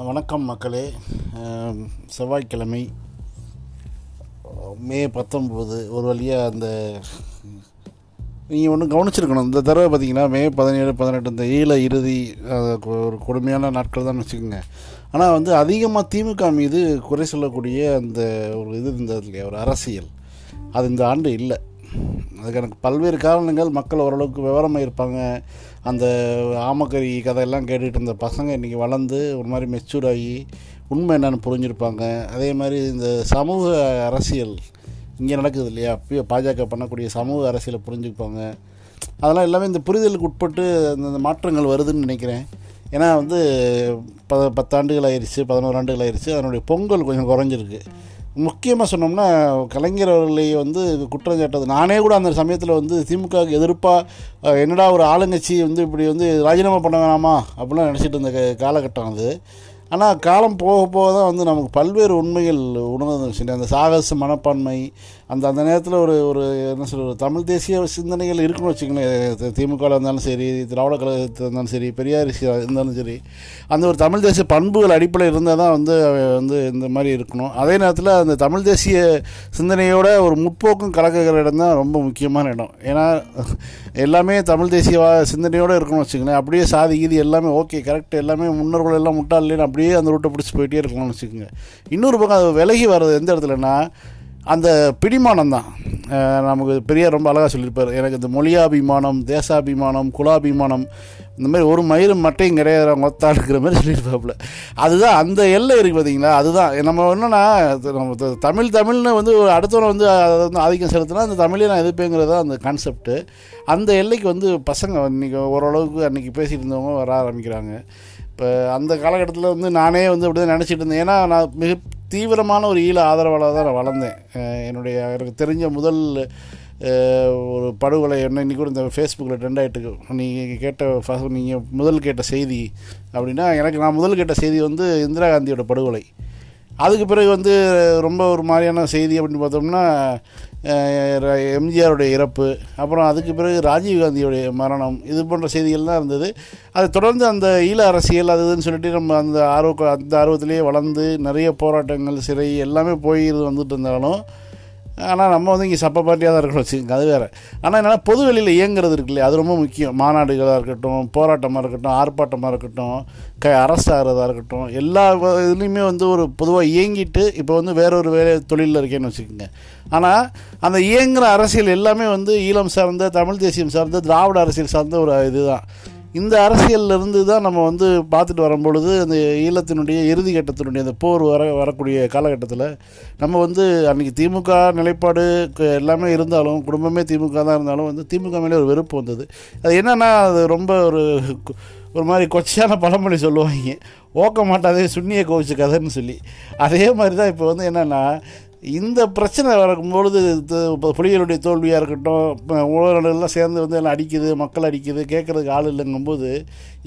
வணக்கம் மக்களே. செவ்வாய்க்கிழமை மே பத்தொம்போது ஒரு வழியாக அந்த நீங்கள் ஒன்று கவனிச்சிருக்கணும். இந்த தடவை பார்த்தீங்கன்னா மே பதினேழு பதினெட்டு இந்த ஈழ இறுதி ஒரு கொடுமையான நாட்கள் தான் வச்சுக்கோங்க. ஆனால் வந்து அதிகமாக திமுக மீது குறை சொல்லக்கூடிய அந்த ஒரு இது இருந்தது இல்லையா? ஒரு அரசியல். அது இந்த ஆண்டு இல்லை. அதுக்கு எனக்கு பல்வேறு காரணங்கள் மக்கள் ஓரளவுக்கு விவரமாக இருப்பாங்க. அந்த ஆமக்கறி கதையெல்லாம் கேட்டுகிட்டு இருந்த பசங்க இன்றைக்கி வளர்ந்து ஒரு மாதிரி மெச்சூர் ஆகி உண்மை என்னென்னு புரிஞ்சிருப்பாங்க. அதே மாதிரி இந்த சமூக அரசியல் இங்கே நடக்குது இல்லையா? பாஜக பண்ணக்கூடிய சமூக அரசியலை புரிஞ்சுப்பாங்க. அதெல்லாம் எல்லாமே இந்த புரிதலுக்கு உட்பட்டு அந்த அந்த மாற்றங்கள் வருதுன்னு நினைக்கிறேன். ஏன்னா வந்து ப பத்தாண்டுகள் ஆயிடுச்சு பதினோரு ஆண்டுகள் ஆயிடுச்சு அதனுடைய பொங்கல் கொஞ்சம் குறைஞ்சிருக்கு. முக்கியமாக சொன்னோம்னா கலைஞர் அவர்களை வந்து குற்றம் சாட்டது நானே கூட அந்த சமயத்தில் வந்து திமுகவுக்கு எதிர்ப்பாக என்னடா ஒரு ஆளுங்கட்சி வந்து இப்படி வந்து ராஜினாமா பண்ண வேணாமா? அப்படிலாம் நினச்சிட்டு இருந்த காலகட்டம் அது. ஆனால் காலம் போக போக தான் வந்து நமக்கு பல்வேறு உண்மைகள் உணர்ந்து சரி அந்த சாகச மனப்பான்மை அந்த அந்த நேரத்தில் ஒரு ஒரு என்ன சொல்றது தமிழ் தேசிய சிந்தனைகள் இருக்குன்னு வச்சுக்கோங்களேன். திமுகவில் இருந்தாலும் சரி திராவிட கழகத்தில் இருந்தாலும் சரி பெரியார் இருந்தாலும் சரி அந்த ஒரு தமிழ் தேசிய பண்புகள் அடிப்படையில் இருந்தால் தான் வந்து அவன் வந்து இந்த மாதிரி இருக்கணும். அதே நேரத்தில் அந்த தமிழ் தேசிய சிந்தனையோட ஒரு முற்போக்கும் கலக்குகிற இடம் தான் ரொம்ப முக்கியமான இடம். ஏன்னா எல்லாமே தமிழ் தேசிய வா- சிந்தனையோடு இருக்கணும்னு வச்சுக்கோங்களேன். அப்படியே சாதி கீதி எல்லாமே ஓகே கரெக்ட் எல்லாமே முன்னோர்கள் எல்லாம் முட்டாள் இல்லைன்னு அப்படியே அந்த ரூட்டை பிடிச்சி போயிட்டே இருக்கலாம்னு வச்சுக்கோங்க. இன்னொரு பக்கம் அது விலகி வர்றது எந்த இடத்துலனா அந்த பிடிமானம் தான் நமக்கு பெரியார் ரொம்ப அழகாக சொல்லியிருப்பார். எனக்கு இந்த மொழியாபிமானம் தேசாபிமானம் குலாபிமானம் இந்த மாதிரி ஒரு மயிரும் மட்டையும் கிடையாது மொத்தாடுக்கிற மாதிரி சொல்லியிருப்பாப்புல. அதுதான் அந்த எல்லை இருக்குது பார்த்தீங்களா அதுதான். நம்ம என்னென்னா நம்ம தமிழ் தமிழ்னு வந்து அடுத்தவரை வந்து அதை வந்து ஆதிக்கம் செலுத்தினா அந்த தமிழே நான் எதிர்ப்பேங்கிறது தான் அந்த கான்செப்ட்டு அந்த எல்லைக்கு வந்து பசங்க இன்றைக்கி ஓரளவுக்கு அன்றைக்கி பேசிகிட்டு இருந்தவங்க வர ஆரம்பிக்கிறாங்க. இப்போ அந்த காலகட்டத்தில் வந்து நானே வந்து அப்படி தான் நினச்சிட்டு இருந்தேன். ஏன்னா நான் மிக தீவிரமான ஒரு ஈழ ஆதரவாளர் தான் நான் வளர்ந்தேன். என்னுடைய எனக்கு தெரிஞ்ச முதல் ஒரு படுகொலை என்ன இன்றைக்கி கூட இந்த ஃபேஸ்புக்கில் ட்ரெண்ட் ஆகிட்டு நீங்கள் கேட்ட ஃபஸ்ட் நீங்கள் முதல் கேட்ட செய்தி அப்படின்னா எனக்கு நான் முதல் கேட்ட செய்தி வந்து இந்திரா காந்தியோட படுகொலை. அதுக்கு பிறகு வந்து ரொம்ப ஒரு மாதிரியான செய்தி அப்படின்னு பார்த்தோம்னா எம்ஜிஆருடைய இறப்பு அப்புறம் அதுக்கு பிறகு ராஜீவ்காந்தியுடைய மரணம் இது போன்ற செய்திகள்லாம் இருந்தது. அதை தொடர்ந்து அந்த ஈழ அரசியல் அது இதுன்னு சொல்லிட்டு நம்ம அந்த ஆர்வ அந்த ஆர்வத்திலேயே வளர்ந்து நிறைய போராட்டங்கள் சிறை எல்லாமே போய் இது வந்துட்டு இருந்தாலும் ஆனால் நம்ம வந்து இங்கே சப்ப பார்ட்டியாக தான் இருக்கணும். வச்சுக்கோங்க அது வேறு. ஆனால் என்னென்னா பொது வெளியில் இயங்குறது இருக்கு இல்லையா அது ரொம்ப முக்கியம். மாநாடுகளாக இருக்கட்டும் போராட்டமாக இருக்கட்டும் ஆர்ப்பாட்டமாக இருக்கட்டும் க அரெஸ்ட் ஆகிறதா இருக்கட்டும் எல்லா இதுலேயுமே வந்து ஒரு பொதுவாக இயங்கிட்டு இப்போ வந்து வேற ஒரு வேலை தொழிலில் இருக்கேன்னு வச்சுக்கோங்க. ஆனால் அந்த இயங்குகிற அரசியல் எல்லாமே வந்து ஈழம் சார்ந்த தமிழ் தேசியம் சார்ந்த திராவிட அரசியல் சார்ந்த ஒரு இதுதான். இந்த அரசியல்ல இருந்து தான் நம்ம வந்து பார்த்துட்டு வரும்பொழுது அந்த ஈழத்தினுடைய இறுதி கட்டத்தினுடைய அந்த போர் வர வரக்கூடிய காலகட்டத்தில் நம்ம வந்து அன்றைக்கி திமுக நிலைப்பாடு எல்லாமே இருந்தாலும் குடும்பமே திமுக தான் இருந்தாலும் வந்து திமுக மேலே ஒரு வெறுப்பு வந்தது. அது என்னென்னா அது ரொம்ப ஒரு ஒரு மாதிரி கொச்சையான பழமொழி சொல்லுவாங்க. ஓக்க மாட்டாதே சுண்ணிய கோவிச்சு கதைன்னு சொல்லி. அதே மாதிரி தான் இப்போ வந்து என்னென்னா இந்த பிரச்சனை வரும்பொழுது புலிகளுடைய தோல்வியாக இருக்கட்டும் இப்போ உலகெல்லாம் சேர்ந்து வந்து எல்லாம் அடிக்குது மக்கள் அடிக்குது கேட்குறதுக்கு ஆள் இல்லைங்கும்போது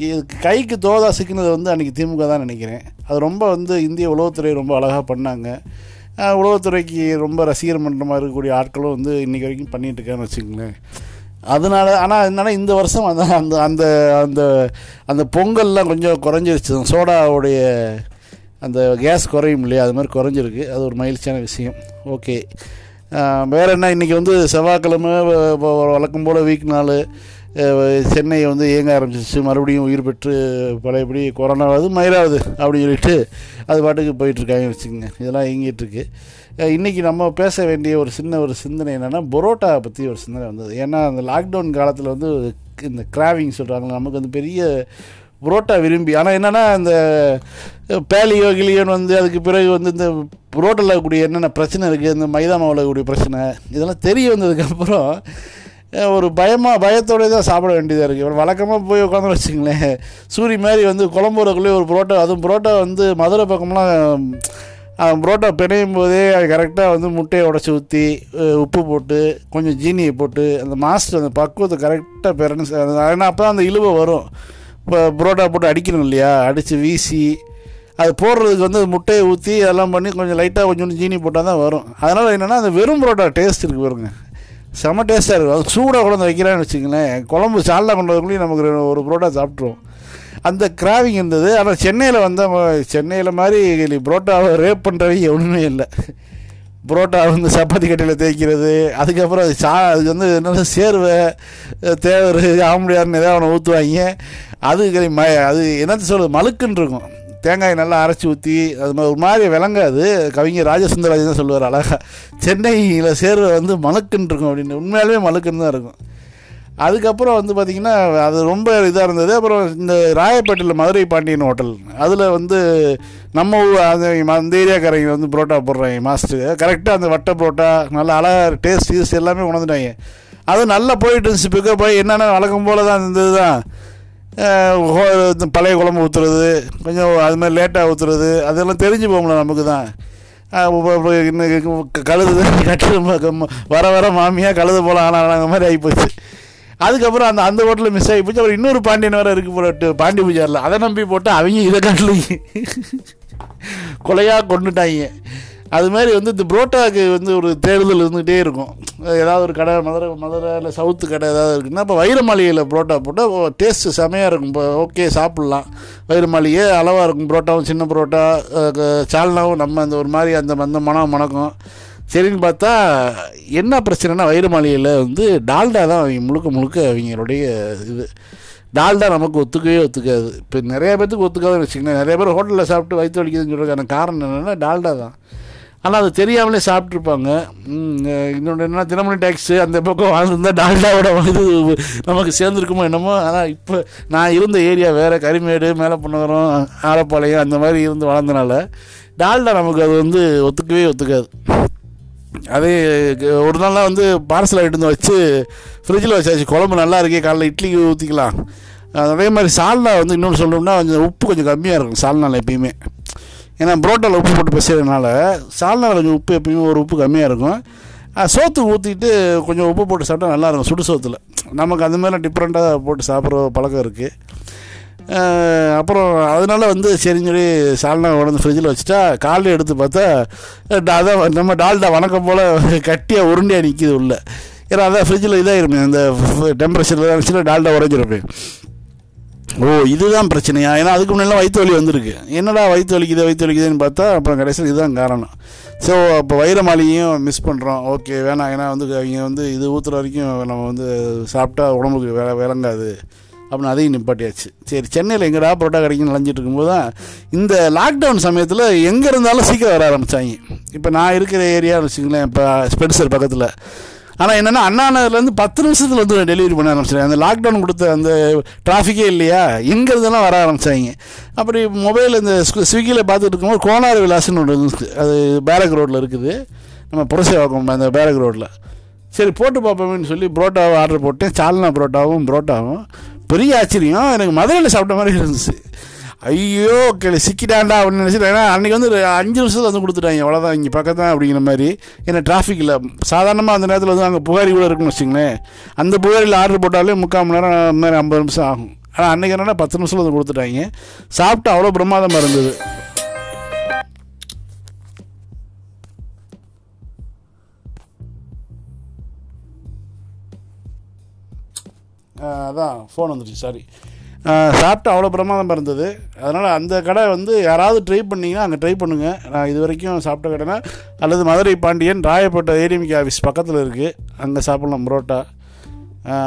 இதுக்கு கைக்கு தோதா சிக்கினது வந்து அன்றைக்கி திமுக தான் நினைக்கிறேன். அது ரொம்ப வந்து இந்திய உளவுத்துறை ரொம்ப அழகாக பண்ணாங்க. உளவுத்துறைக்கு ரொம்ப ரசிகர் மன்றமாக இருக்கக்கூடிய ஆட்களும் வந்து இன்றைக்கி வரைக்கும் பண்ணிகிட்டு இருக்கான்னு வச்சுக்கோங்களேன். அதனால ஆனால் என்னன்னா இந்த வருஷம் அந்த அந்த அந்த அந்த பொங்கல்லாம் கொஞ்சம் குறைஞ்சிருச்சு. சோடாவுடைய அந்த கேஸ் குறையும் இல்லையா? அது மாதிரி குறைஞ்சிருக்கு. அது ஒரு மகிழ்ச்சியான விஷயம். ஓகே வேறு என்ன? இன்றைக்கி வந்து செவ்வாய்க்கிழமை வழக்கம் போல் வீக் நாள் சென்னை வந்து இயங்க ஆரம்பிச்சிருச்சு. மறுபடியும் உயிர் பெற்று பழையபடி கொரோனாவது மயிலாவது அப்படின்னு சொல்லிட்டு அது பாட்டுக்கு போயிட்டுருக்காங்க வச்சுக்கோங்க. இதெல்லாம் இயங்கிட்டுருக்கு. இன்றைக்கி நம்ம பேச வேண்டிய ஒரு சின்ன ஒரு சிந்தனை என்னென்னா பரோட்டா பற்றி ஒரு சிந்தனை வந்தது. ஏன்னா அந்த லாக்டவுன் காலத்தில் வந்து இந்த கிராவிங் சொல்கிறாங்க நமக்கு வந்து பெரிய புரோட்டா விரும்பி. ஆனால் என்னென்னா இந்த பேலியோ கிளியோன்னு வந்து அதுக்கு பிறகு வந்து இந்த புரோட்டாவில் இருக்கக்கூடிய என்னென்ன பிரச்சனை இருக்குது இந்த மைதா மாவில் கூடிய பிரச்சனை இதெல்லாம் தெரிய வந்ததுக்கப்புறம் ஒரு பயமாக பயத்தோடய தான் சாப்பிட வேண்டியதாக இருக்குது இவர் வழக்கமாக போய் உட்காந்து வச்சுங்களேன் சூரி மாதிரி வந்து குழம்புறக்குள்ளேயே ஒரு புரோட்டா அதுவும் புரோட்டா வந்து மதுரை பக்கம்லாம் புரோட்டா பிணையும் போதே கரெக்டாக வந்து முட்டையை உடச்சி ஊற்றி உப்பு போட்டு கொஞ்சம் ஜீனியை போட்டு அந்த மாஸ்டர் அந்த பக்குவத்தை கரெக்டாக பிறன்னு ஏன்னா அப்போ தான் அந்த இழுவை வரும். இப்போ புரோட்டா போட்டு அடிக்கணும் இல்லையா? அடித்து வீசி அது போடுறதுக்கு வந்து முட்டையை ஊற்றி அதெல்லாம் பண்ணி கொஞ்சம் லைட்டாக கொஞ்சோண்டு ஜீனி போட்டால் தான் வரும். அதனால் என்னென்னா அந்த வெறும் புரோட்டா டேஸ்ட் இருக்குது பாருங்க. செம்ம டேஸ்ட்டாக இருக்கும். அது சூடாக குழந்தை வைக்கிறான்னு வச்சுக்கங்களேன். குழம்பு சால்னா கொண்டு வரக்குள்ளேயும் நமக்கு ஒரு புரோட்டா சாப்பிட்ருவோம் அந்த கிராவிங் இருந்தது. ஆனால் சென்னையில் வந்த சென்னையில் மாதிரி புரோட்டாவை ரேப் பண்ணுறவங்க ஒன்றுமே இல்லை. புரோட்டா வந்து சப்பாத்தி கட்டையில் தேய்க்கிறது அதுக்கப்புறம் அது சா அதுக்கு வந்து என்ன சேர்வை தேவர் ஆம்படியார்னு ஏதாவது ஒன்று ஊற்றுவாங்க அது ம அது என்னத்த சொல்கிறது மழுக்குன்னு இருக்கும். தேங்காய் நல்லா அரைச்சி ஊற்றி அது மாதிரி ஒரு மாதிரி விளங்காது. கவிஞர் ராஜசுந்தரராஜன் தான் சொல்லுவார் அழகாக சென்னையில் சேர்வை வந்து மழுக்குன்னு இருக்கும் அப்படின்னு. உண்மையாலுமே மழுக்குன்னு தான் இருக்கும். அதுக்கப்புறம் வந்து பார்த்திங்கன்னா அது ரொம்ப இதாக இருந்தது. அப்புறம் இந்த ராயப்பேட்டையில் மதுரை பாண்டியன் ஹோட்டல். அதில் வந்து நம்ம ஊ- அந்த அந்த ஏரியாக்காரங்க வந்து புரோட்டா போடுறாங்க மாஸ்டர். கரெக்டாக அந்த வட்டை புரோட்டா நல்லா அழகாக டேஸ்ட் யூஸ் எல்லாமே உணர்ந்துட்டாங்க. அது நல்லா போயிட்டு இருந்துச்சு பிக்கப் ஆகி என்னென்ன வழக்கம் போல தான் இருந்தது தான் பழைய குழம்பு ஊற்றுறது கொஞ்சம் அது மாதிரி லேட்டாக ஊற்றுறது அதெல்லாம் தெரிஞ்சு போகல நமக்கு தான் கழுது கட்டு வர வர மாமியாக கழுது போல ஆனாங்க மாதிரி ஆகிப்போச்சு அதுக்கப்புறம் அந்த அந்த ஹோட்டலில் மிஸ் ஆகி போச்சு. அப்புறம் இன்னொரு பாண்டியன் வேறு இருக்கு போட்டு பாண்டி பூஜாரில் அதை நம்பி போட்டு அவங்க இதை காட்டலைங்க கொலையாக கொண்டுட்டாங்க. அது மாதிரி வந்து இந்த புரோட்டாவுக்கு வந்து ஒரு தேடுதல் இருந்துகிட்டே இருக்கும். ஏதாவது ஒரு கடை மதுரை மதுரை இல்லை சவுத்து கடை ஏதாவது இருக்குன்னா இப்போ வைரமாளிகையில் புரோட்டா போட்டால் டேஸ்ட்டு செமையாக இருக்கும். இப்போ ஓகே சாப்பிட்லாம். வைரமாளிகை அளவாக இருக்கும் புரோட்டாவும் சின்ன புரோட்டா க- சால்னாவும் நம்ம அந்த ஒரு மாதிரி அந்த அந்த மனம் மணக்கும். சரின்னு பார்த்தா என்ன பிரச்சனைனா வைரமாளிகையில் வந்து டால்டா தான் அவங்க முழுக்க முழுக்க அவங்களுடைய இது. டால்டா நமக்கு ஒத்துக்கவே ஒத்துக்காது. இப்போ நிறைய பேர்த்துக்கு ஒத்துக்காதுன்னு வச்சுக்கோங்களேன். நிறைய பேர் ஹோட்டலில் சாப்பிட்டு வயிற்று வலிக்குதுன்னு சொல்கிறதுக்கான காரணம் என்னென்னா டால்டா தான். ஆனால் அது தெரியாமலே சாப்பிட்ருப்பாங்க இன்னொன்று என்ன தினமணி டேக்ஸு அந்த பக்கம் வாழ்ந்துருந்தா டால்டாவோட இது நமக்கு சேர்ந்துருக்குமோ என்னமோ. ஆனால் இப்போ நான் இருந்த ஏரியா வேறு கரிமேடு மேலப்பநகரம் ஆலப்பாளையம் அந்த மாதிரி இருந்து வளர்ந்தனால டால்டா நமக்கு அது வந்து ஒத்துக்கவே ஒத்துக்காது. அதே ஒரு நாள்லாம் வந்து பார்சல் எடுத்து வந்து வச்சு ஃப்ரிட்ஜில் வச்சாச்சு. குழம்பு நல்லா இருக்கே காலைல இட்லிக்கு ஊற்றிக்கலாம் அதே மாதிரி சால்னா வந்து இன்னொன்று சொல்லணும்னா கொஞ்சம் உப்பு கொஞ்சம் கம்மியாக இருக்கும் சால்னால் எப்பயுமே. ஏன்னா புரோட்டாவில் உப்பு போட்டு பசிறதுனால சால்னால் கொஞ்சம் உப்பு எப்பயுமே ஒரு உப்பு கம்மியாக இருக்கும். சோத்து ஊற்றிட்டு கொஞ்சம் உப்பு போட்டு சாப்பிட்டா நல்லாயிருக்கும் சுடு சோத்தில். நமக்கு அந்த மாதிரிலாம் டிஃப்ரெண்ட்டாக போட்டு சாப்பிட்ற பழக்கம் இருக்குது அப்புறம் அதனால வந்து சரின்னு சொல்லி சால்னா உடனே ஃப்ரிட்ஜில் வச்சுட்டா காலையில் எடுத்து பார்த்தா டா- அதான் நம்ம டால்டா வணக்கம் போல் கட்டியாக உருண்டையாக நிற்கிது உள்ள. ஏன்னா அதான் ஃப்ரிட்ஜில் இதாகிருமே அந்த டெம்பரேச்சரில் இருந்துச்சுன்னா டால்டா உறைஞ்சிருப்பேன் ஓ இதுதான் பிரச்சனையா? ஏன்னா அதுக்கு முன்னெல்லாம் வயிற்று வலி வந்திருக்கு. என்னடா வயிற்று வலிக்குது வயிற்று வலிக்குதுன்னு பார்த்தா அப்புறம் கடைசியில் இதுதான் காரணம். ஸோ அப்போ வைரமாளிகையும் மிஸ் பண்ணுறோம் ஓகே வேணாம். ஏன்னா வந்து அவங்க வந்து இது ஊற்றுற வரைக்கும் நம்ம வந்து சாப்பிட்டா உடம்புக்கு வே விளங்காது. அப்படின்னு அதையும் நிப்பாட்டியாச்சு. சரி சென்னையில் எங்கடா பரோட்டா கிடைக்கும் நிலஞ்சிட்டு இருக்கும்போது தான் இந்த லாக்டவுன் சமயத்தில் எங்கே இருந்தாலும் சீக்கிரம் வர ஆரம்பித்தாங்க இப்போ நான் இருக்கிற ஏரியான்னு வச்சுங்களேன் இப்போ ஸ்பென்சர் பக்கத்தில். ஆனால் என்னென்னா அண்ணாநகர்லேருந்து பத்து நிமிஷத்தில் வந்து டெலிவரி பண்ண ஆரம்பிச்சிட்டேன். அந்த லாக்டவுன் கொடுத்த அந்த டிராஃபிக்கே இல்லையா எங்கே இருந்தெல்லாம் வர ஆரம்பிச்சாங்க. அப்படி மொபைல் இந்த ஸ்விக்கியில் பார்த்துட்டு இருக்கும்போது கோனார் விலாஸ்னு ஒன்று இருந்துச்சு. அது பேரக் ரோட்டில் இருக்குது. நம்ம புரசேவாக்கம் அந்த பேரக் ரோட்டில் சரி போட்டு பார்ப்போமேன்னு சொல்லி புரோட்டாவை ஆர்டர் போட்டேன். சால்னா புரோட்டாவும் புரோட்டாவும். பெரிய ஆச்சரியம். எனக்கு மதுரையில் சாப்பிட்ட மாதிரி இருந்துச்சு. ஐயோ கிளி சிக்கிட்டாண்டா அப்படின்னு நினச்சிட்டு ஏன்னா அன்றைக்கி வந்து ஒரு அஞ்சு நிமிஷத்தில் வந்து கொடுத்துட்டாங்க. அவ்வளோதான் இங்கே பக்கம் தான் அப்படிங்கிற மாதிரி. ஏன்னா டிராஃபிக் இல்லை. சாதாரணமாக அந்த நேரத்தில் வந்து அங்கே புகாரி கூட இருக்குன்னு வச்சுங்களேன் அந்த புகாரியில் ஆர்டர் போட்டாலே முக்கால் மணி நேரம் அந்த மாதிரி ஐம்பது நிமிஷம் ஆகும். ஆனால் அன்றைக்கி என்னென்னா பத்து நிமிஷத்தில் வந்து கொடுத்துட்டாங்க. சாப்பிட்டு அவ்வளோ பிரமாதமாக இருந்தது. அதான் ஃபோன் வந்துச்சு சாரி சாப்பிட்டு அவ்வளோ பிரமாதமாக இருந்தது. அதனால் அந்த கடை வந்து யாராவது ட்ரை பண்ணீங்கன்னா அங்கே ட்ரை பண்ணுங்கள் நான் இது வரைக்கும் சாப்பிட்ட கடைனா அல்லது மதுரை பாண்டியன் ராயப்பேட்டை ஏடிஎம்கே ஆஃபீஸ் பக்கத்தில் இருக்குது அங்கே சாப்பிட்லாம் புரோட்டா.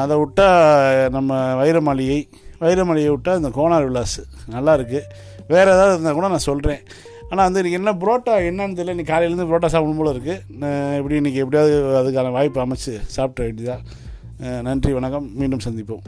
அதை விட்டால் நம்ம வைரமாளிகை வைரமாளிகை விட்டால் இந்த கோனார் விலாஸ். நல்லாயிருக்கு வேறு ஏதாவது இருந்தால் கூட நான் சொல்கிறேன் ஆனால் வந்து இன்றைக்கி என்ன புரோட்டா என்னன்னு தெரியல. இன்றைக்கி காலையிலேருந்து புரோட்டா சாப்பிடும் போல இருக்குது இப்படி இன்றைக்கி எப்படியாவது அதுக்கான வாய்ப்பு அமைச்சு சாப்பிட வேண்டியதாக நன்றி வணக்கம். மீண்டும் சந்திப்போம்.